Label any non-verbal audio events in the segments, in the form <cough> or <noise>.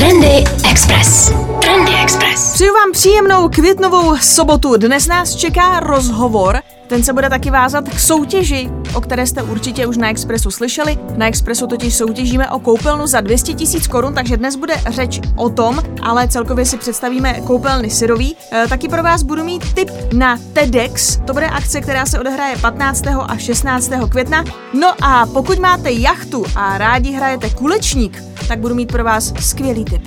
Trendy Express. Trendy Express. Přeju vám příjemnou květnovou sobotu. Dnes nás čeká rozhovor. Ten se bude taky vázat k soutěži, o které jste určitě už na Expressu slyšeli. Na Expressu totiž soutěžíme o koupelnu za 200 tisíc korun, takže dnes bude řeč o tom, ale celkově si představíme koupelny syrový. E, taky pro vás budu mít tip na TEDx. To bude akce, která se odehraje 15. a 16. května. No a pokud máte jachtu a rádi hrajete kulečník, tak budu mít pro vás skvělý tip.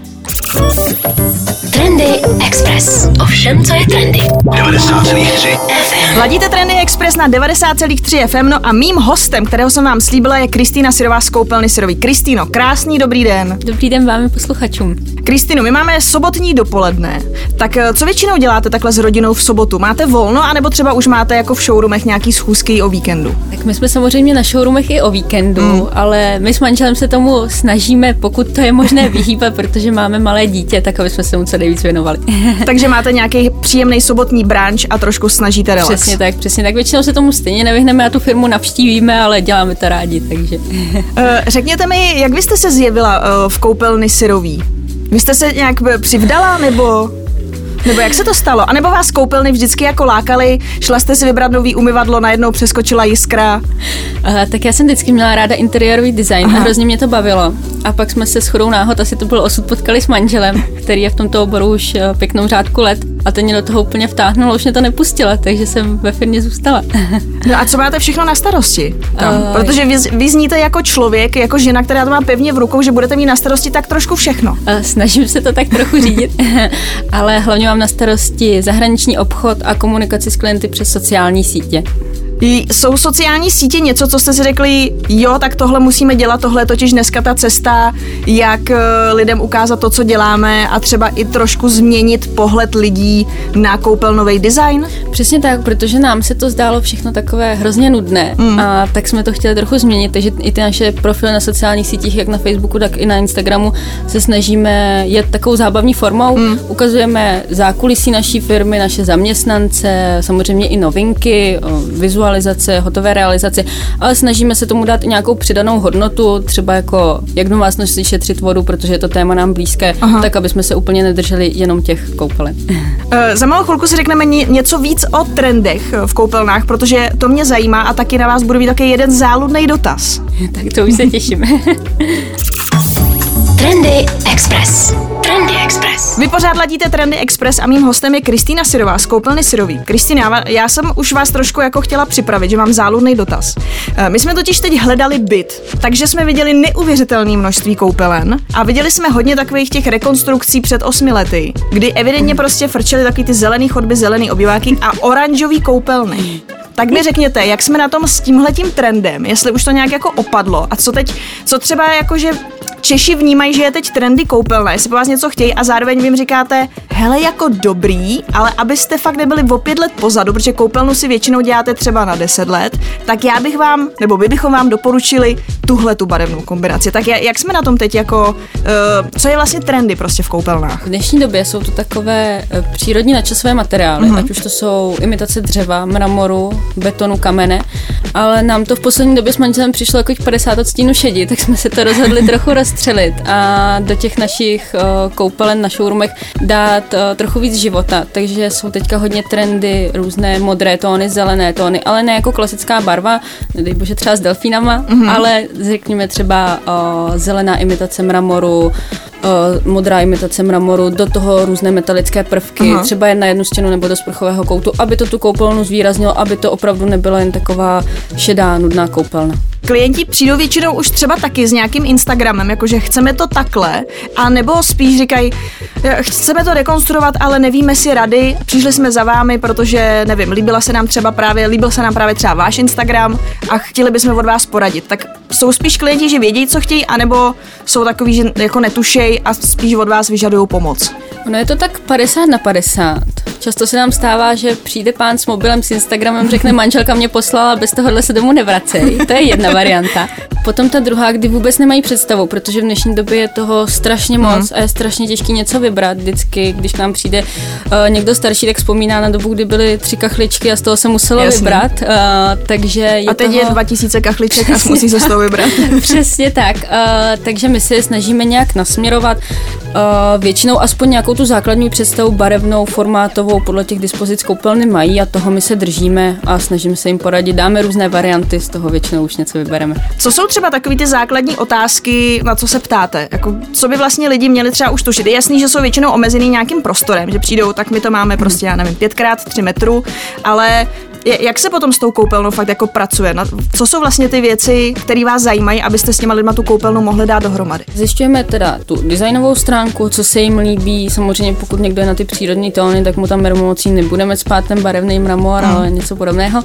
Trendy Express. O všem, co je trendy. 90,3 FM. Ladíte Trendy Express na 90,3 FM, no a mým hostem, kterého jsem vám slíbila, je Kristýna Syrová z koupelny Syrový. Kristýno, krásný dobrý den. Dobrý den vám posluchačům. Kristýno, my máme sobotní dopoledne, tak eh, co většinou děláte takhle s rodinou v sobotu? Máte volno, anebo třeba už máte jako v showroomech nějaký schůzky o víkendu? Tak my jsme samozřejmě na showroomech i o víkendu, mm. ale my s manželem se tomu snažíme, pokud to je možné <laughs> vyhýbat, protože máme malé dítě, tak aby jsme se mu co nejvíc věnovali. <laughs> Takže máte nějaký příjemný sobotní bránč a trošku snažíte relax. přesně tak, přesně tak. Většinou se tomu stejně nevyhneme a tu firmu navštívíme, ale děláme to rádi, takže. <laughs> Eh, Řekněte mi, jak vy jste se zjevila eh, v koupelny Syrový? Vy jste se nějak eh, přivdala, nebo... Nebo jak se to stalo? A nebo vás koupelny vždycky jako lákaly, šla jste si vybrat nový umyvadlo, najednou přeskočila jiskra. Uh, tak já jsem vždycky měla ráda interiérový design Aha. a hrozně mě to bavilo. A pak jsme se s chodou náhod, asi to byl osud, potkali s manželem, který je v tomto oboru už pěknou řádku let. A ten mě do toho úplně vtáhnul, už mě to nepustila, takže jsem ve firmě zůstala. <laughs> No a co máte všechno na starosti tam? Eh, Protože vy, vy zníte jako člověk, jako žena, která to má pevně v rukou, že budete mít na starosti tak trošku všechno. Eh, Snažím se to tak trochu řídit, <laughs> ale hlavně mám na starosti zahraniční obchod a komunikaci s klienty přes sociální sítě. Jsou sociální sítě něco, co jste si řekli, jo, tak tohle musíme dělat, tohle je totiž dneska ta cesta, jak eh, lidem ukázat to, co děláme a třeba i trošku změnit pohled lidí na koupelnový design? Přesně tak, protože nám se to zdálo všechno takové hrozně nudné mm. a tak jsme to chtěli trochu změnit, takže i ty naše profily na sociálních sítích, jak na Facebooku, tak i na Instagramu, se snažíme jet takovou zábavní formou. Mm. Ukazujeme zákulisí naší firmy, naše zaměstnance, samozřejmě i novinky, o, vizualizace, hotové realizace, ale snažíme se tomu dát i nějakou přidanou hodnotu, třeba jako jak domácnosti šetřit vodu, protože je to téma nám blízké, Aha. Tak aby jsme se úplně nedrželi jenom těch koupelen. Eh, Za malou chvilku si řekneme ně- něco víc o trendech eh, v koupelnách, protože to mě zajímá a taky na vás budu mít také jeden záludný dotaz. <laughs> tak to už se těšíme. Trendy Express. Trendy Express. Vy pořád ladíte Trendy Express a mým hostem je Kristýna Syrová z koupelny Syrový. Kristýna, já jsem už vás trošku jako chtěla připravit, že mám záludný dotaz. Eh, My jsme totiž teď hledali byt, takže jsme viděli neuvěřitelné množství koupelen a viděli jsme hodně takových těch rekonstrukcí před osmi lety, kdy evidentně prostě frčely takový ty zelený chodby, zelený obýváky a oranžový koupelny. Tak mi řekněte, jak jsme na tom s tímhletím trendem, jestli už to nějak jako opadlo a co teď, co třeba jako, že Češi vnímají, že je teď trendy koupelna, jestli po vás něco chtějí a zároveň vy jim říkáte, hele jako dobrý, ale abyste fakt nebyli o pět let pozadu, protože koupelnu si většinou děláte třeba na 10 let, tak já bych vám, nebo my bychom vám doporučili tuhle tu barevnou kombinaci. Tak ja- jak jsme na tom teď jako, uh, co je vlastně trendy prostě v koupelnách? V dnešní době jsou to takové eh, přírodní načasové materiály, Mhm. mm-hmm. ať už to jsou imitace dřeva, mramoru, betonu, kamene, ale nám to v poslední době s manželem přišlo jako 50 odstínů šedi, tak jsme se to rozhodli trochu <laughs> rozstřelit a do těch našich uh, koupelen na showroomech dát uh, trochu víc života, takže jsou teďka hodně trendy, různé modré tóny, zelené tóny, ale ne jako klasická barva, nedej bože třeba s delfínama, Mhm. mm-hmm. ale řekněme třeba uh, zelená imitace mramoru, uh, modrá imitace mramoru, do toho různé metalické prvky, Aha. Třeba jen na jednu stěnu nebo do sprchového koutu, aby to tu koupelnu zvýraznilo, aby to opravdu nebyla jen taková šedá, nudná koupelna. Klienti přijdou většinou už třeba taky s nějakým Instagramem, jakože chceme to takhle, a nebo spíš říkají, "Eh, chceme to rekonstruovat, ale nevíme si rady, přišli jsme za vámi, protože nevím, líbila se nám třeba právě, líbil se nám právě třeba váš Instagram a chtěli bychom od vás poradit. Tak jsou spíš klienti, že vědí, co chtějí, anebo jsou takový, že jako a spíš od vás vyžadují pomoc. Ono je to tak 50 na 50. Často se nám stává, že přijde pán s mobilem, s Instagramem, řekne manželka mě poslala, bez tohohle se domů nevracej. To je jedna varianta. potom ta druhá, kdy vůbec nemají představu, protože v dnešní době je toho strašně moc mm. a je strašně těžké něco vybrat. Vždycky, když k nám přijde uh, někdo starší, tak vzpomíná na dobu, kdy byly tři kachličky a z toho se muselo Jasně. vybrat. Uh, takže je a teď toho... je 2000 kachliček a musí se z toho vybrat. <laughs> Přesně tak. Uh, takže my se snažíme nějak nasměrovat Uh, většinou aspoň nějakou tu základní představu barevnou, formátovou, podle těch dispozic koupelny mají a toho my se držíme a snažíme se jim poradit. Dáme různé varianty, z toho většinou už něco vybereme. Co jsou třeba takové ty základní otázky, na co se ptáte? Jako, co by vlastně lidi měli třeba už tušit? Je jasný, že jsou většinou omezený nějakým prostorem, že přijdou, tak my to máme prostě, já nevím, 5x3 metrů, ale jak se potom s tou koupelnou fakt jako pracuje? Co jsou vlastně ty věci, které vás zajímají, abyste s těma lidma tu koupelnu mohli dát dohromady? Zjišťujeme teda tu designovou stránku, co se jim líbí. Samozřejmě pokud někdo je na ty přírodní tóny, tak mu tam mermomocí nebudeme spát ten barevný mramor, hmm. ale něco podobného.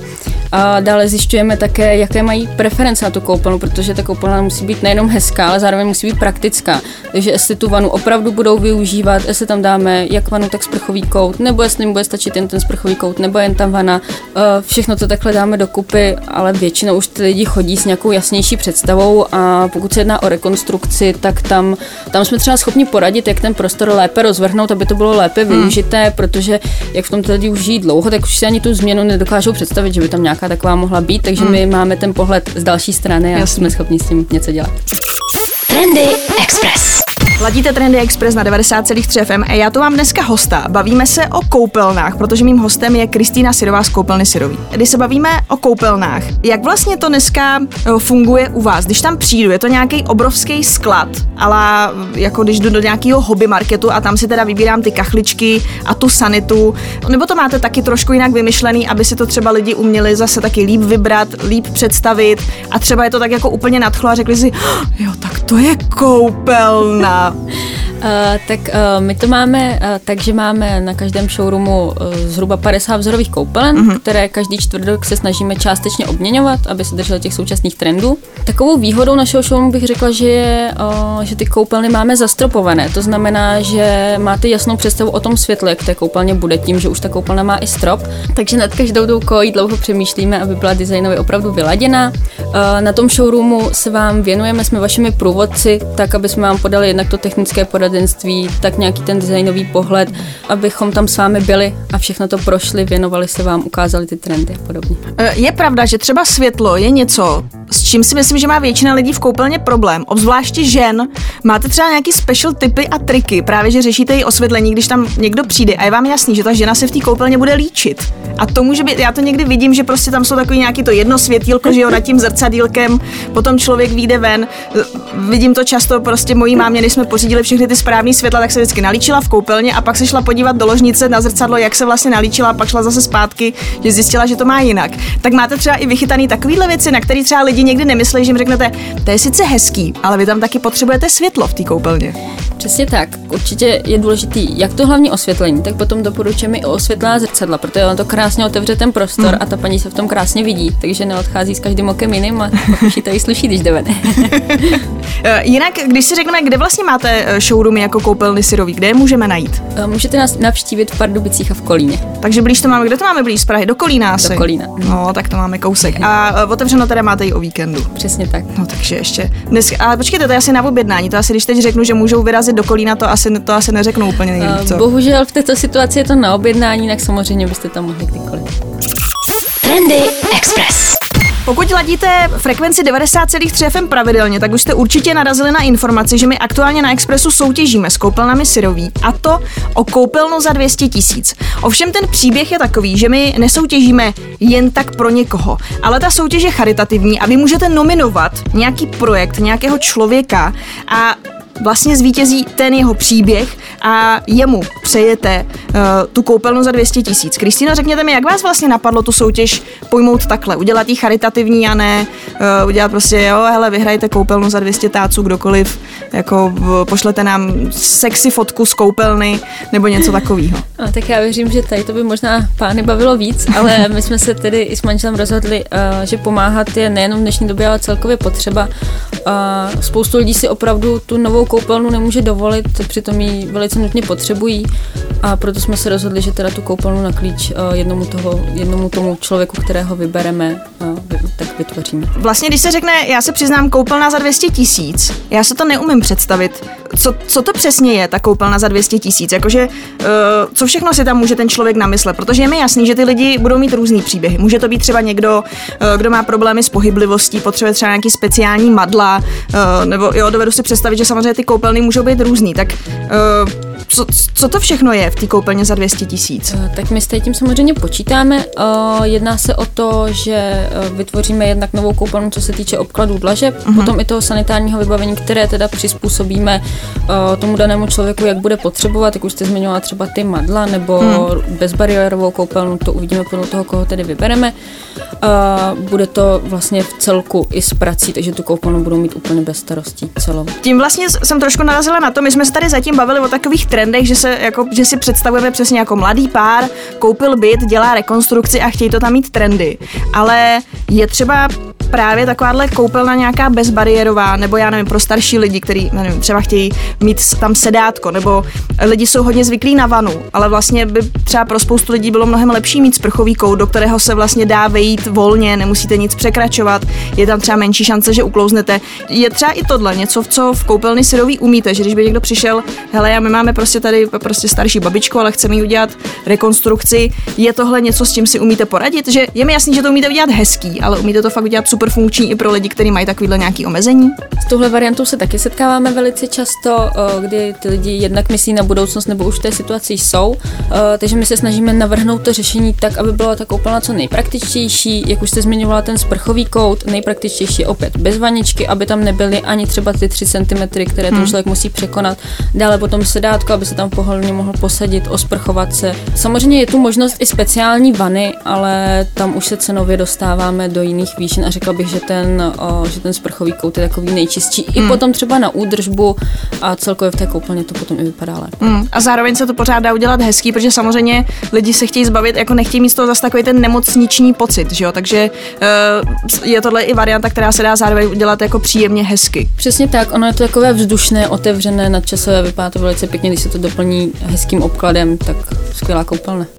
A dále zjišťujeme také, jaké mají preference na tu koupelnu, protože ta koupelna musí být nejenom hezká, ale zároveň musí být praktická. Takže jestli tu vanu opravdu budou využívat, jestli tam dáme jak vanu, tak sprchový kout, nebo jestli jim bude stačit jen ten sprchový kout, nebo jen tam vana. Všechno to takhle dáme dokupy, ale většinou už ty lidi chodí s nějakou jasnější představou a pokud se jedná o rekonstrukci, tak tam, tam jsme třeba schopni poradit, jak ten prostor lépe rozvrhnout, aby to bylo lépe hmm. využité, protože jak v tom ty lidi už žijí dlouho, tak už si ani tu změnu nedokážou představit, že by tam nějaká taková mohla být, takže hmm. my máme ten pohled z další strany a Jasný. jsme schopni s tím něco dělat. Trendy Express. Ladíte Trendy Express na 90,3 FM a já tu mám dneska hosta. Bavíme se o koupelnách, protože mým hostem je Kristýna Sirová z koupelny Sirový. Když se bavíme o koupelnách, jak vlastně to dneska eh, funguje u vás? Když tam přijdu, je to nějaký obrovský sklad, ale jako když jdu do nějakého hobby marketu a tam si teda vybírám ty kachličky a tu sanitu, nebo to máte taky trošku jinak vymyšlený, aby si to třeba lidi uměli zase taky líp vybrat, líp představit a třeba je to tak jako úplně nadchlo a řekli si, jo, tak to je koupelna. 아! Uh, tak uh, my to máme uh, tak, že máme na každém showroomu uh, zhruba 50 vzorových koupelen, uh-huh. které každý čtvrtok se snažíme částečně obměňovat, aby se drželi těch současných trendů. Takovou výhodou našeho showroomu bych řekla, že je, uh, že ty koupelny máme zastropované. To znamená, že máte jasnou představu o tom světle, jak té koupelně bude, tím, že už ta koupelna má i strop. Takže nad každou tou kojí dlouho přemýšlíme, aby byla designově opravdu vyladěná. Uh, na tom showroomu se vám věnujeme, jsme vašimi průvodci, tak aby jsme vám podali jednak to technické poradenství, tak nějaký ten designový pohled, abychom tam s vámi byli a všechno to prošli, věnovali se vám, ukázali ty trendy a podobně. E, je pravda, že třeba světlo je něco, s čím si myslím, že má většina lidí v koupelně problém, obzvláště žen. Máte třeba nějaký special typy a triky, právě že řešíte i osvětlení, když tam někdo přijde a je vám jasný, že ta žena se v té koupelně bude líčit. A to může být, já to někdy vidím, že prostě tam jsou takový nějaký to jedno světílko, že jo, nad tím zrcadílkem, potom člověk vyjde ven. Vidím to často prostě mojí mámě, když jsme pořídili všechny ty správné světla, tak se vždycky nalíčila v koupelně a pak se šla podívat do ložnice na zrcadlo, jak se vlastně nalíčila, a pak šla zase zpátky, že zjistila, že to má jinak. Tak máte třeba i vychytaný takovýhle věci, na které třeba lidi někdy nemyslí, že jim řeknete, to je sice hezký, ale vy tam taky potřebujete světlo v té koupelně. Přesně tak. Určitě je důležitý jak to hlavní osvětlení, tak potom doporučujeme i osvětlená zrcadla, protože on to krásně otevře ten prostor hmm. a ta paní se v tom krásně vidí, takže neodchází s každým okem jiným a to jí sluší, když jde ven. <laughs> Eh, jinak, když si řekneme, kde vlastně máte eh, showroomy jako koupelny syrový, kde je můžeme najít? Eh, můžete nás navštívit v Pardubicích a v Kolíně. Takže blíž to máme, kde to máme blíž z Prahy? Do Kolína asi. Do Kolína. No, tak to máme kousek. A otevřeno teda máte i o víkendu. Přesně tak. No, takže ještě. Dnes, ale počkejte, to je asi na objednání. To asi, když teď řeknu, že můžou vyrazit do Kolína, to asi, to asi neřeknu úplně nejlíp, co? Bohužel v této situaci je to na objednání, tak samozřejmě byste tam mohli kdykoliv. Trendy Express. Pokud ladíte frekvenci 90,3 FM pravidelně, tak už jste určitě narazili na informaci, že my aktuálně na Expressu soutěžíme s koupelnami Syrový a to o koupelnu za 200 tisíc. Ovšem ten příběh je takový, že my nesoutěžíme jen tak pro někoho, ale ta soutěž je charitativní a vy můžete nominovat nějaký projekt nějakého člověka a vlastně zvítězí ten jeho příběh a jemu přejete uh, tu koupelnu za 200 tisíc. Kristýno, řekněte mi, jak vás vlastně napadlo tu soutěž pojmout takhle, udělat ji charitativní a ne uh, udělat prostě, jo, hele, vyhrajte koupelnu za 200 táců, kdokoliv, jako pošlete nám sexy fotku z koupelny nebo něco takového. A tak já věřím, že tady to by možná pány bavilo víc, ale <laughs> my jsme se tedy i s manželem rozhodli, uh, že pomáhat je nejenom v dnešní době, ale celkově potřeba. Uh, spoustu lidí si opravdu tu novou koupelnu nemůže dovolit, přitom ji velice nutně potřebují a proto jsme se rozhodli, že teda tu koupelnu na klíč jednomu, toho, jednomu tomu člověku, kterého vybereme, tak vytvoříme. Vlastně, když se řekne, já se přiznám, koupelna za 200 tisíc, já se to neumím představit. Co, co to přesně je, ta koupelna za 200 tisíc? Jakože, uh, co všechno si tam může ten člověk namyslet? Protože je mi jasný, že ty lidi budou mít různý příběhy. Může to být třeba někdo, kdo má problémy s pohyblivostí, potřebuje třeba nějaký speciální madla, nebo jo, dovedu si představit, že samozřejmě ty koupelny můžou být různý. Tak uh, co, co to všechno je v té koupelně za 200 tisíc? Eh, tak my s tím samozřejmě počítáme. Eh, jedná se o to, že eh, vytvoříme jednak novou koupelnu, co se týče obkladů dlažeb, uh-huh. potom i toho sanitárního vybavení, které teda přizpůsobíme tomu danému člověku, jak bude potřebovat, jak už jste zmiňovala třeba ty madla nebo uh-huh. bezbariérovou koupelnu, to uvidíme podle toho, koho tedy vybereme. Bude to vlastně v celku i s prací, takže tu koupelnu budou mít úplně bez starostí celou. Tím vlastně jsem trošku narazila na to, my jsme se tady zatím bavili o takových trendech, že, se, jako, že si představujeme přesně jako mladý pár, koupil byt, dělá rekonstrukci a chtějí to tam mít trendy. Ale je třeba právě takováhle koupelna nějaká bezbariérová, nebo já nevím, pro starší lidi, kteří třeba chtějí mít tam sedátko, nebo lidi jsou hodně zvyklí na vanu, ale vlastně by třeba pro spoustu lidí bylo mnohem lepší mít sprchový kout, do kterého se vlastně dá vejít volně, nemusíte nic překračovat, je tam třeba menší šance, že uklouznete. Je třeba i tohle něco, co v koupelny syrový umíte, že když by někdo přišel, hele, a my máme prostě tady prostě starší babičku, ale chceme jí udělat rekonstrukci, je tohle něco, s čím si umíte poradit, že je mi jasný, že to umíte udělat hezký, ale umíte to fakt udělat super funkční i pro lidi, kteří mají takovýhle nějaký omezení? S touhle variantou se taky setkáváme velice často, eh, kdy ty lidi jednak myslí na budoucnost nebo už v té situaci jsou, eh, takže my se snažíme navrhnout to řešení tak, aby byla ta koupelna co nejpraktičtější, jak už jste zmiňovala ten sprchový kout, nejpraktičtější opět bez vaničky, aby tam nebyly ani třeba ty 3 cm, které ten hmm. člověk musí překonat. Dále potom sedátko, aby se tam pohodlně mohl posadit, osprchovat se. Samozřejmě je tu možnost i speciální vany, ale tam už se cenově dostáváme do jiných výšin a řekla bych, že ten, o, že ten sprchový kout je takový nejčistší. Hmm. I potom třeba na údržbu a celkově v té koupelně to potom i vypadá lépe. Hmm. A zároveň se to pořád dá udělat hezký, protože samozřejmě lidi se chtějí zbavit, jako nechtějí mít z toho zase takový ten nemocniční pocit, že jo? Takže uh, je tohle i varianta, která se dá zároveň udělat jako příjemně hezky. Přesně tak, ono je to takové vzdušné, otevřené, nadčasové, vypadá to velice pěkně, když se to doplní hezkým obkladem, tak skvělá koupelna.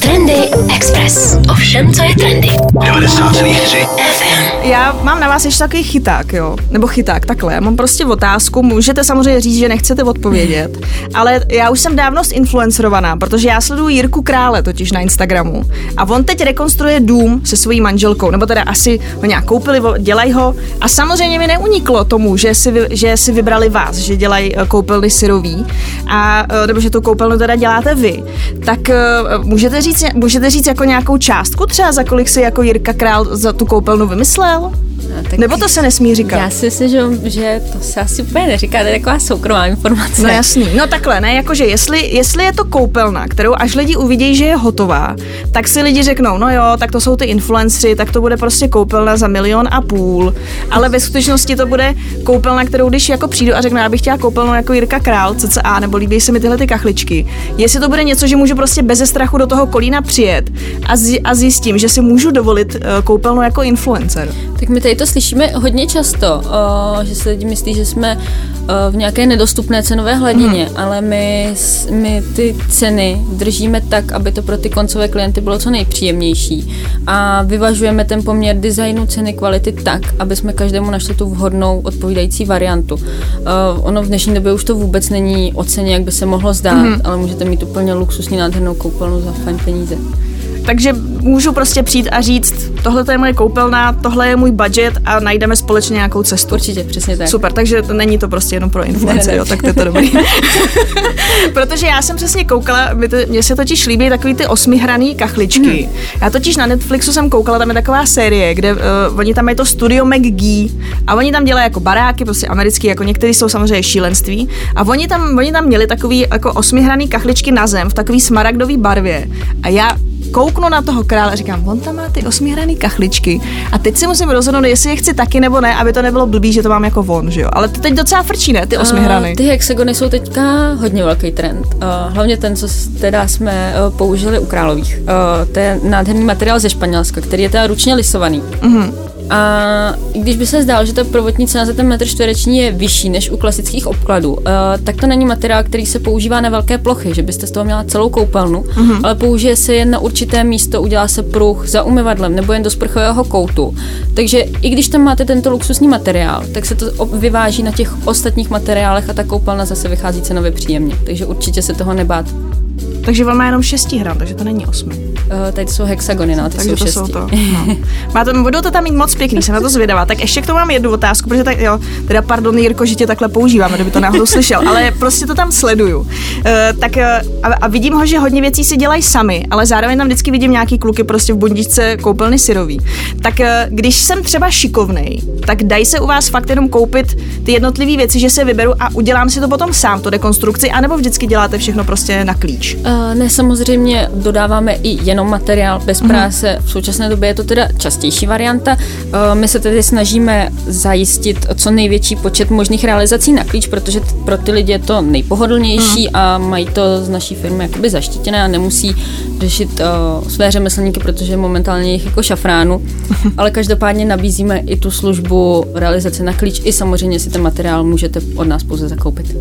Trendy Express. Ovšem, co je trendy? 90,3 FM. Já mám na vás ještě takový chyták, jo? Nebo chyták, takhle. Já mám prostě otázku, můžete samozřejmě říct, že nechcete odpovědět, ale já už jsem dávno influencerovaná, protože já sleduji Jirku Krále totiž na Instagramu a on teď rekonstruuje dům se svojí manželkou, nebo teda asi ho nějak koupili, dělají ho a samozřejmě mi neuniklo tomu, že si, vy, že si vybrali vás, že dělají eh, koupelny syrový a eh, nebo že tu koupelnu teda děláte vy. Tak uh, můžete říct, můžete říct jako nějakou částku třeba, za kolik si jako Jirka Král za tu koupelnu vymyslel? No, tak Nebo to se nesmí říkat? Já si myslím, že, že to se asi úplně neříká, to je taková soukromá informace. No jasný, no takhle, ne, jakože jestli, jestli je to koupelna, kterou až lidi uvidí, že je hotová, tak si lidi řeknou, no jo, tak to jsou ty influenceri, tak to bude prostě koupelna za milion a půl, ale ve skutečnosti to bude koupelna, kterou když jako přijdu a řeknu, já bych chtěla koupelnu jako Jirka Král, CCA, nebo líbí se mi tyhle ty kachličky, jestli to bude něco, že můžu prostě bez strachu do toho kolína přijet a, z, a zjistím, že si můžu dovolit uh, koupelnu jako influencer. Tak my tady to slyšíme hodně často, uh, že se lidi myslí, že jsme uh, v nějaké nedostupné cenové hladině, mm. ale my, my ty ceny držíme tak, aby to pro ty koncové klienty bylo co nejpříjemnější a vyvažujeme ten poměr designu, ceny, kvality tak, aby jsme každému našli tu vhodnou odpovídající variantu. Uh, ono v dnešní době už to vůbec není o ceně, jak by se mohlo zdát, mm. ale můžete mít úplně luxusní nádhernou koupelnu za fajn peníze. Takže můžu prostě přijít a říct, tohle je moje koupelna, tohle je můj budget a najdeme společně nějakou cestu. Určitě, přesně tak. Super, takže to není to prostě jenom pro influence, jo, tak to je to dobrý. <laughs> Protože já jsem přesně koukala, mně se totiž líbí takový ty osmihraný kachličky. Hmm. Já totiž na Netflixu jsem koukala, tam je taková série, kde uh, oni tam mají to studio McGee a oni tam dělají jako baráky, prostě americký, jako některý jsou samozřejmě šílenství. A oni tam, oni tam měli takový jako osmihraný kachličky na zem v takový smaragdový barvě. A já kouknu na toho krále a říkám, on tam má ty osmihraný kachličky a teď si musím rozhodnout, jestli je chci taky nebo ne, aby to nebylo blbý, že to mám jako von, že jo. Ale to teď docela frčí, ne, ty osmihrany. Ty hexagony jsou teďka hodně velký trend. Uh, hlavně ten, co teda jsme uh, použili u králových. Uh, to je nádherný materiál ze Španělska, který je teda ručně lisovaný. Uh-huh A i když by se zdálo, že ta prvotní cena za ten metr čtvereční je vyšší než u klasických obkladů, uh, tak to není materiál, který se používá na velké plochy, že byste z toho měla celou koupelnu, mm-hmm. ale použije se jen na určité místo, udělá se pruh za umyvadlem nebo jen do sprchového koutu. Takže i když tam máte tento luxusní materiál, tak se to vyváží na těch ostatních materiálech a ta koupelna zase vychází cenově příjemně. Takže určitě se toho nebát. Takže vám má jenom šesti hran, takže to není osmi. Uh, tady jsou hexagony, no, ty takže jsou to šesti. jsou to. <laughs> No. Máte, budou to tam mít moc pěkný, jsem na to zvědavá. Tak ještě k tomu mám jednu otázku, protože tak, jo, teda pardon, Jirko, že tě takhle používáme, kdyby to náhodou slyšel, ale prostě to tam sleduju. Uh, tak uh, a, a, vidím ho, že hodně věcí si dělají sami, ale zároveň tam vždycky vidím nějaký kluky prostě v bundičce koupelny syrový. Tak uh, když jsem třeba šikovnej, tak dají se u vás fakt jenom koupit ty jednotlivé věci, že se vyberu a udělám si to potom sám, tu dekonstrukci, anebo vždycky děláte všechno prostě na klíč? Uh, ne, samozřejmě dodáváme i jenom materiál bez práce. Mm-hmm. V současné době je to teda častější varianta. Uh, my se tedy snažíme zajistit co největší počet možných realizací na klíč, protože pro ty lidi je to nejpohodlnější mm. a mají to z naší firmy jakoby zaštítěné a nemusí řešit uh, své řemeslníky, protože momentálně jich jako šafránu. <laughs> Ale každopádně nabízíme i tu službu realizace na klíč i samozřejmě si ten materiál můžete od nás pouze zakoupit.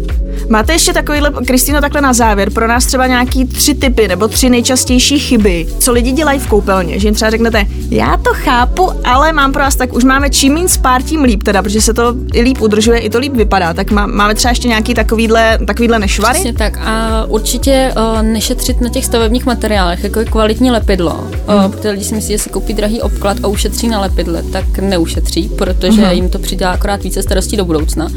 Máte ještě takovýhle, Kristýno, takhle na závěr, pro nás třeba nějaký tři typy nebo tři nejčastější chyby, co lidi dělají v koupelně, že jim třeba řeknete, já to chápu, ale mám pro vás tak, už máme čím méně spár, tím líp teda, protože se to i líp udržuje, i to líp vypadá, tak má, máme třeba ještě nějaký takovýhle, takovýhle nešvary? Přesně tak a určitě uh, nešetřit na těch stavebních materiálech, jako je kvalitní lepidlo, hmm. uh, protože lidi si myslí, že si koupí drahý obklad a ušetří na lepidle, tak neušetří, protože hmm. jim to přidá akorát více starostí do budoucna.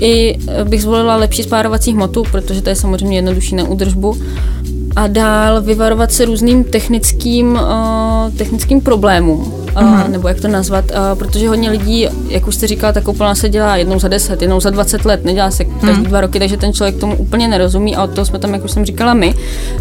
I bych zvolila lepší spárovací hmotu, protože to je samozřejmě jednodušší na údržbu. A dál vyvarovat se různým technickým, uh, technickým problémům nebo jak to nazvat, protože hodně lidí, jak už jste říkala, ta koupelna se dělá jednou za 10, jednou za 20 let, nedělá se každý uh dva roky, takže ten člověk tomu úplně nerozumí a od toho jsme tam, jak už jsem říkala, my.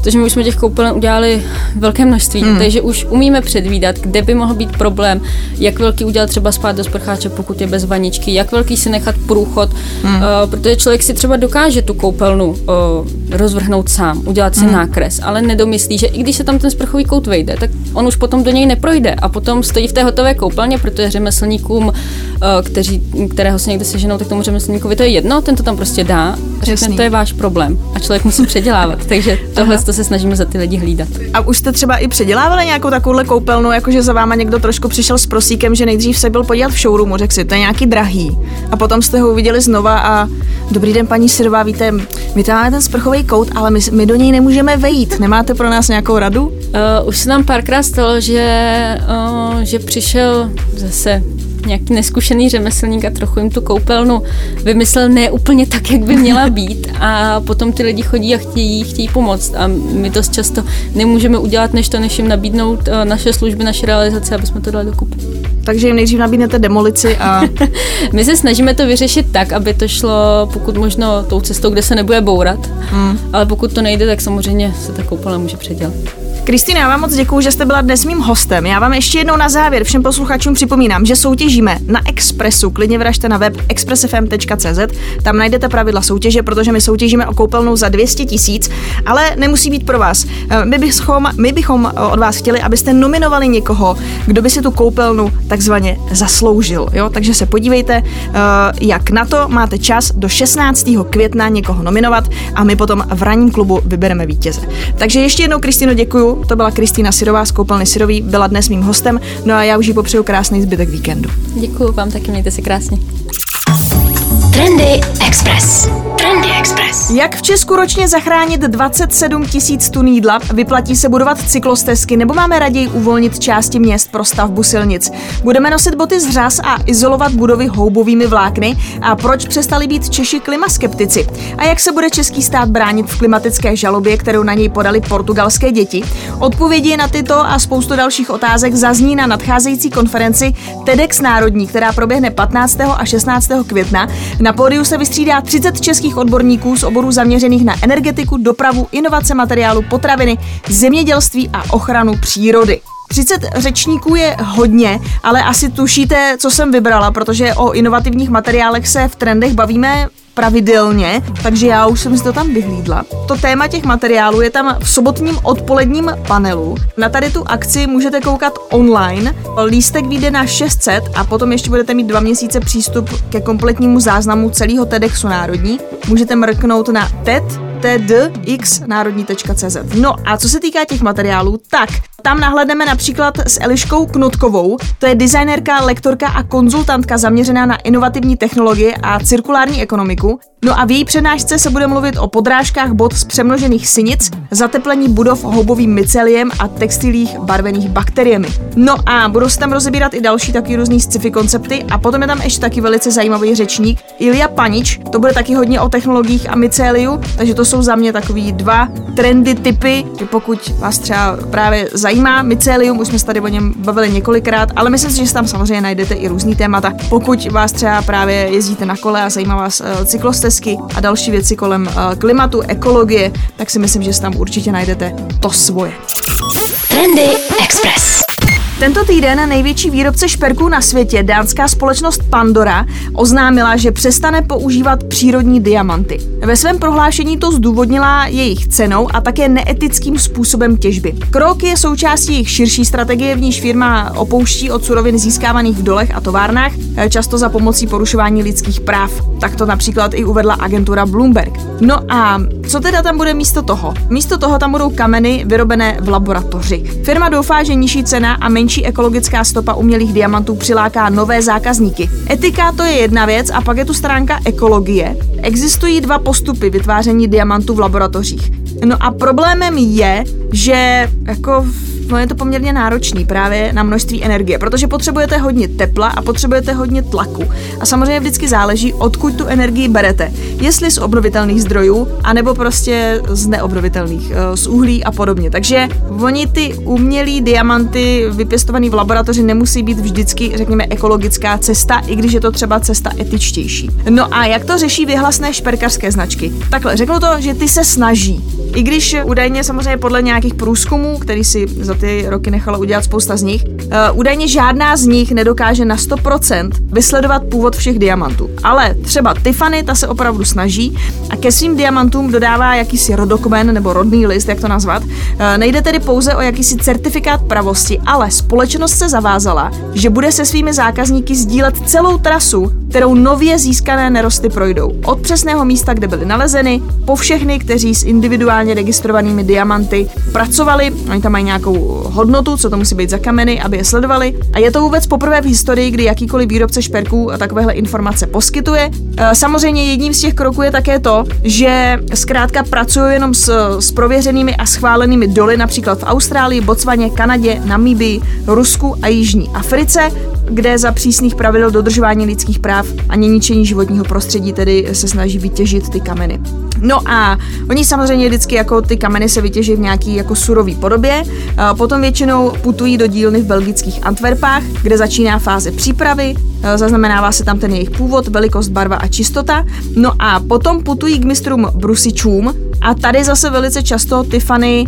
Takže my už jsme těch koupelen udělali velké množství, uh takže už umíme předvídat, kde by mohl být problém, jak velký udělat třeba spát do sprcháče, pokud je bez vaničky, jak velký si nechat průchod, uh protože člověk si třeba dokáže tu koupelnu uh, rozvrhnout sám, udělat si nákres, ale nedomyslí, že i když se tam ten sprchový kout vejde, tak on už potom do něj neprojde a potom stojí v té hotové koupelně, protože řemeslníkům, eh, kteří, kterého se někde seženou, tak tomu řemeslníkovi to je jedno, ten to tam prostě dá, řekne, to je váš problém a člověk musí předělávat, <laughs> takže tohle to se snažíme za ty lidi hlídat. A už jste třeba i předělávali nějakou takovouhle koupelnu, jakože za váma někdo trošku přišel s prosíkem, že nejdřív se byl podívat v showroomu, řekl si, to je nějaký drahý. A potom jste ho uviděli znova a dobrý den, paní Sirová, víte, my tam máme ten sprchový kout, ale my, my do něj nemůžeme vejít. Nemáte pro nás nějakou radu? Uh, už se nám párkrát stalo, že, uh, že přišel zase nějaký neskušený řemeslník a trochu jim tu koupelnu vymyslel ne úplně tak, jak by měla <laughs> být a potom ty lidi chodí a chtějí, chtějí pomoct a my dost často nemůžeme udělat než to, než jim nabídnout uh, naše služby, naše realizace, aby jsme to dali do kupu. Takže jim nejdřív nabídnete demolici a... <laughs> my se snažíme to vyřešit tak, aby to šlo pokud možno tou cestou, kde se nebude bourat, hmm. ale pokud to nejde, tak samozřejmě se ta koupelna může předělat. Kristýna, já vám moc děkuji, že jste byla dnes mým hostem. Já vám ještě jednou na závěr všem posluchačům připomínám, že soutěžíme na Expressu. Klidně vražte na web expressfm.cz. Tam najdete pravidla soutěže, protože my soutěžíme o koupelnou za 200 tisíc, ale nemusí být pro vás. Eh, my bychom, my bychom eh, od vás chtěli, abyste nominovali někoho, kdo by si tu koupelnu takzvaně zasloužil. Jo? Takže se podívejte, eh, jak na to máte čas do 16. května někoho nominovat a my potom v ranním klubu vybereme vítěze. Takže ještě jednou, Kristýno, děkuji to byla Kristýna Sirová z Koupelny Syrový, byla dnes mým hostem, no a já už jí popřeju krásný zbytek víkendu. Děkuji vám taky, mějte se krásně. Trendy Express. Trendy Express. Jak v Česku ročně zachránit 27 tisíc tun jídla? Vyplatí se budovat cyklostezky nebo máme raději uvolnit části měst pro stavbu silnic? Budeme nosit boty z řas a izolovat budovy houbovými vlákny? A proč přestali být Češi klimaskeptici? A jak se bude český stát bránit v klimatické žalobě, kterou na něj podali portugalské děti? Odpovědi na tyto a spoustu dalších otázek zazní na nadcházející konferenci TEDx Národní, která proběhne 15. a 16. května. Na pódiu se vystřídá 30 českých odborníků z oborů zaměřených na energetiku, dopravu, inovace materiálu, potraviny, zemědělství a ochranu přírody. 30 řečníků je hodně, ale asi tušíte, co jsem vybrala, protože o inovativních materiálech se v trendech bavíme pravidelně, takže já už jsem si to tam vyhlídla. To téma těch materiálů je tam v sobotním odpoledním panelu. Na tady tu akci můžete koukat online. Lístek vyjde na 600 a potom ještě budete mít dva měsíce přístup ke kompletnímu záznamu celého TEDxu Národní. Můžete mrknout na TED tdxnárodní.cz. No a co se týká těch materiálů, tak tam nahledneme například s Eliškou Knutkovou, to je designérka, lektorka a konzultantka zaměřená na inovativní technologie a cirkulární ekonomiku. No a v její přednášce se bude mluvit o podrážkách bod z přemnožených synic, zateplení budov houbovým myceliem a textilích barvených bakteriemi. No a budou se tam rozebírat i další taky různý sci-fi koncepty a potom je tam ještě taky velice zajímavý řečník Ilja Panič, to bude taky hodně o technologiích a myceliu, takže to jsou za mě takový dva trendy typy, pokud vás třeba právě zajímá mycelium, už jsme se tady o něm bavili několikrát, ale myslím si, že tam samozřejmě najdete i různý témata. Pokud vás třeba právě jezdíte na kole a zajímá vás uh, cyklostezky a další věci kolem uh, klimatu, ekologie, tak si myslím, že tam určitě najdete to svoje. Trendy. Tento týden největší výrobce šperků na světě, dánská společnost Pandora, oznámila, že přestane používat přírodní diamanty. Ve svém prohlášení to zdůvodnila jejich cenou a také neetickým způsobem těžby. Krok je součástí jejich širší strategie, v níž firma opouští od surovin získávaných v dolech a továrnách, často za pomocí porušování lidských práv. Tak to například i uvedla agentura Bloomberg. No a co teda tam bude místo toho? Místo toho tam budou kameny vyrobené v laboratoři. Firma doufá, že nižší cena a menší menší ekologická stopa umělých diamantů přiláká nové zákazníky. Etika to je jedna věc a pak je tu stránka ekologie. Existují dva postupy vytváření diamantů v laboratořích. No a problémem je, že jako no je to poměrně náročný právě na množství energie, protože potřebujete hodně tepla a potřebujete hodně tlaku. A samozřejmě vždycky záleží, odkud tu energii berete. Jestli z obnovitelných zdrojů, anebo prostě z neobnovitelných, eh, z uhlí a podobně. Takže oni ty umělý diamanty vypěstovaný v laboratoři nemusí být vždycky, řekněme, ekologická cesta, i když je to třeba cesta etičtější. No a jak to řeší vyhlasné šperkařské značky? Takhle, řeknu to, že ty se snaží. I když údajně samozřejmě podle nějakých průzkumů, který si za ty roky nechala udělat spousta z nich. Uh, údajně žádná z nich nedokáže na 100% vysledovat původ všech diamantů. Ale třeba Tiffany, ta se opravdu snaží a ke svým diamantům dodává jakýsi rodokmen nebo rodný list, jak to nazvat. Uh, nejde tedy pouze o jakýsi certifikát pravosti, ale společnost se zavázala, že bude se svými zákazníky sdílet celou trasu, kterou nově získané nerosty projdou. Od přesného místa, kde byly nalezeny, po všechny, kteří s individuálně registrovanými diamanty pracovali, oni tam mají nějakou hodnotu, co to musí být za kameny, aby je sledovali. A je to vůbec poprvé v historii, kdy jakýkoliv výrobce šperků takovéhle informace poskytuje. E, samozřejmě jedním z těch kroků je také to, že zkrátka pracují jenom s, s prověřenými a schválenými doly, například v Austrálii, Botswaně, Kanadě, Namibii, Rusku a Jižní Africe, kde za přísných pravidel dodržování lidských práv a ničení životního prostředí tedy se snaží vytěžit ty kameny. No a oni samozřejmě vždycky jako ty kameny se vytěží v nějaký jako surový podobě, potom většinou putují do dílny v belgických Antwerpách, kde začíná fáze přípravy, zaznamenává se tam ten jejich původ, velikost, barva a čistota, no a potom putují k mistrům brusičům a tady zase velice často Tiffany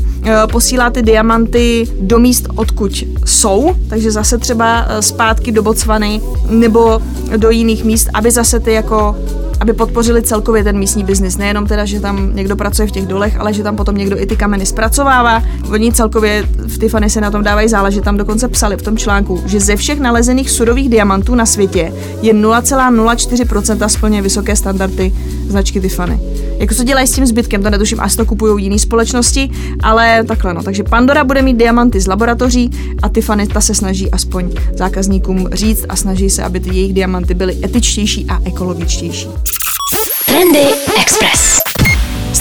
posílá ty diamanty do míst, odkud jsou, takže zase třeba zpátky do Botswany nebo do jiných míst, aby zase ty jako aby podpořili celkově ten místní biznis. Nejenom teda, že tam někdo pracuje v těch dolech, ale že tam potom někdo i ty kameny zpracovává. Oni celkově v Tiffany se na tom dávají záležet. Tam dokonce psali v tom článku, že ze všech nalezených surových diamantů na světě je 0,04% splně vysoké standardy značky Tiffany. Jako co dělají s tím zbytkem, to netuším, asi to kupují jiné společnosti, ale takhle no. Takže Pandora bude mít diamanty z laboratoří a Tiffany ta se snaží aspoň zákazníkům říct a snaží se, aby ty jejich diamanty byly etičtější a ekologičtější. Trendy Express.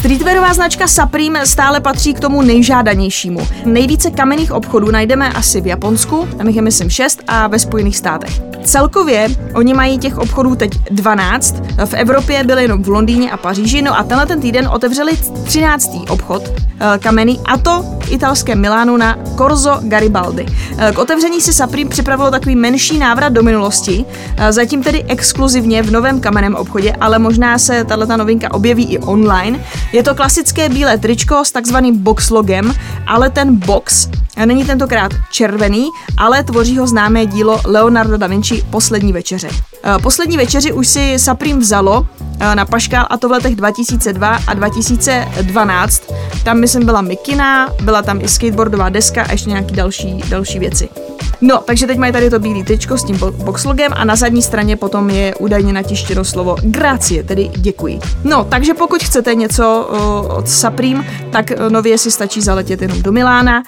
Streetwearová značka Supreme stále patří k tomu nejžádanějšímu. Nejvíce kamenných obchodů najdeme asi v Japonsku, tam jich je myslím 6, a ve Spojených státech. Celkově oni mají těch obchodů teď 12, v Evropě byly jenom v Londýně a Paříži, no a tenhle ten týden otevřeli 13. obchod eh, kamenný a to v italském Milánu na Corso Garibaldi. Eh, k otevření si Supreme připravilo takový menší návrat do minulosti, eh, zatím tedy exkluzivně v novém kamenném obchodě, ale možná se tato novinka objeví i online. Je to klasické bílé tričko s takzvaným box logem, ale ten box není tentokrát červený, ale tvoří ho známé dílo Leonardo da Vinci Poslední večeře. Eh, poslední večeři už si Supreme vzalo eh, na Paškál a to v letech 2002 a 2012. Tam myslím byla mikina, byla tam i skateboardová deska a ještě nějaký další, další věci. No, takže teď mají tady to bílé tyčko s tím boxlogem a na zadní straně potom je údajně natištěno slovo gracie, tedy děkuji. No, takže pokud chcete něco uh, od Supreme, tak uh, nově si stačí zaletět jenom do Milána.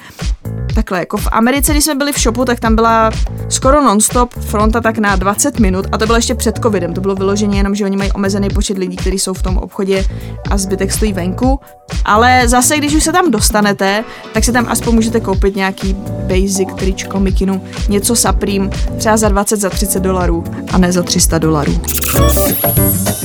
Takhle, jako v Americe, když jsme byli v shopu, tak tam byla skoro non-stop fronta tak na 20 minut a to bylo ještě před covidem. To bylo vyloženě jenom, že oni mají omezený počet lidí, kteří jsou v tom obchodě a zbytek stojí venku. Ale zase, když už se tam dostanete, tak si tam aspoň můžete koupit nějaký basic tričko, mikinu, něco Supreme, třeba za 20, za 30 dolarů a ne za 300 dolarů.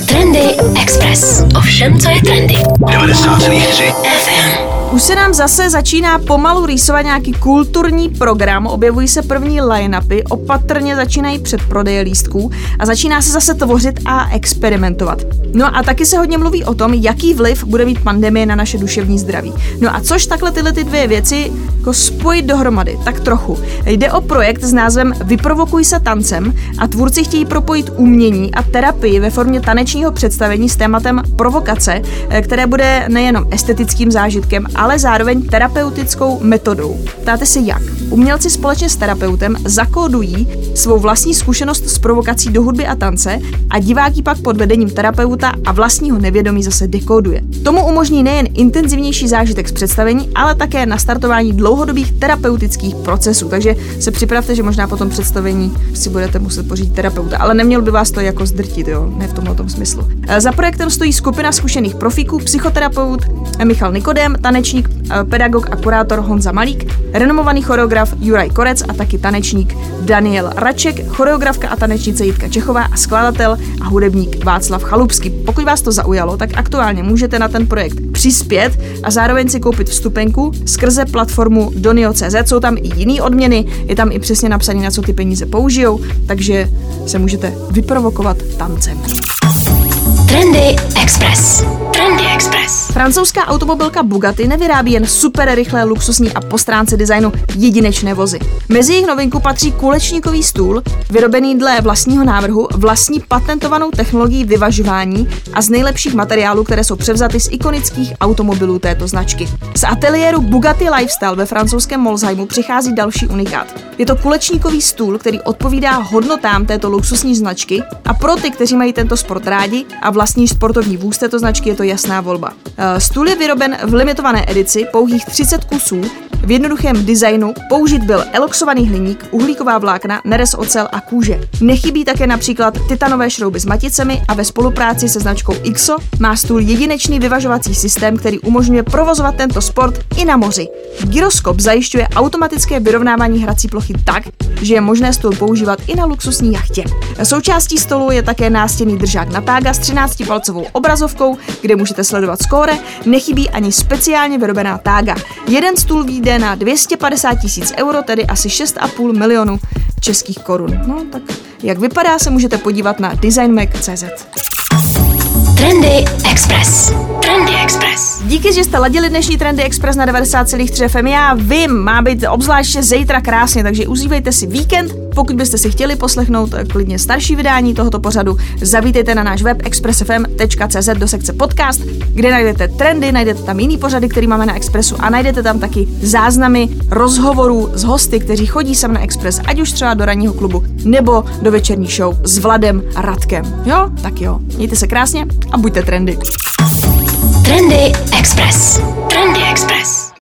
Trendy Express. Ovšem, co je trendy. 90,3 FM. Už se nám zase začíná pomalu rýsovat nějaký kulturní program, objevují se první line-upy, opatrně začínají předprodeje lístků a začíná se zase tvořit a experimentovat. No a taky se hodně mluví o tom, jaký vliv bude mít pandemie na naše duševní zdraví. No a což takhle tyhle ty dvě věci jako spojit dohromady, tak trochu. Jde o projekt s názvem Vyprovokuj se tancem a tvůrci chtějí propojit umění a terapii ve formě tanečního představení s tématem provokace, eh, které bude nejenom estetickým zážitkem, ale zároveň terapeutickou metodou. Ptáte se jak? Umělci společně s terapeutem zakódují svou vlastní zkušenost s provokací do hudby a tance a diváky pak pod vedením terapeuta a vlastního nevědomí zase dekoduje. Tomu umožní nejen intenzivnější zážitek z představení, ale také nastartování dlouhodobých terapeutických procesů. Takže se připravte, že možná po tom představení si budete muset pořídit terapeuta, ale neměl by vás to jako zdrtit, jo, ne v tomhle smyslu. E, za projektem stojí skupina zkušených profíků, psychoterapeut Michal Nikodem, tanečník, e, pedagog a kurátor Honza Malík, renomovaný choreograf Juraj Korec a taky tanečník Daniel Raček, choreografka a tanečnice Jitka Čechová a skladatel a hudebník Václav Chalupský. Pokud vás to zaujalo, tak aktuálně můžete na ten projekt přispět a zároveň si koupit vstupenku skrze platformu Donio.cz. Jsou tam i jiné odměny, je tam i přesně napsané, na co ty peníze použijou, takže se můžete vyprovokovat tancem. Trendy Express. Trendy Express. Francouzská automobilka Bugatti nevyrábí jen super rychlé, luxusní a po stránce designu jedinečné vozy. Mezi jejich novinku patří kulečníkový stůl, vyrobený dle vlastního návrhu, vlastní patentovanou technologií vyvažování a z nejlepších materiálů, které jsou převzaty z ikonických automobilů této značky. Z ateliéru Bugatti Lifestyle ve francouzském Molsheimu přichází další unikát. Je to kulečníkový stůl, který odpovídá hodnotám této luxusní značky a pro ty, kteří mají tento sport rádi a vlastní sportovní vůz této značky, je to jasná volba. Eh, stůl je vyroben v limitované edici, pouhých 30 kusů, v jednoduchém designu použit byl eloxovaný hliník, uhlíková vlákna, nerez ocel a kůže. Nechybí také například titanové šrouby s maticemi a ve spolupráci se značkou IXO má stůl jedinečný vyvažovací systém, který umožňuje provozovat tento sport i na moři. Gyroskop zajišťuje automatické vyrovnávání hrací plochy tak, že je možné stůl používat i na luxusní jachtě. Součástí stolu je také nástěnný držák na tága s 13-palcovou obrazovkou, kde můžete sledovat skóre, nechybí ani speciálně vyrobená tága. Jeden stůl vyjde na 250 tisíc euro, tedy asi 6,5 milionu českých korun. No tak jak vypadá, se můžete podívat na designmac.cz. Trendy Express. Trendy Express. Díky, že jste ladili dnešní Trendy Express na 90,3 FM. Já vím, má být obzvláště zítra krásně, takže užívejte si víkend. Pokud byste si chtěli poslechnout eh, klidně starší vydání tohoto pořadu, zavítejte na náš web expressfm.cz do sekce podcast, kde najdete trendy, najdete tam jiný pořady, který máme na Expressu a najdete tam taky záznamy rozhovorů s hosty, kteří chodí sem na Express, ať už třeba do ranního klubu nebo do večerní show s Vladem a Radkem. Jo? Tak jo. Mějte se krásně a buďte trendy. Trendy Express. Trendy Express.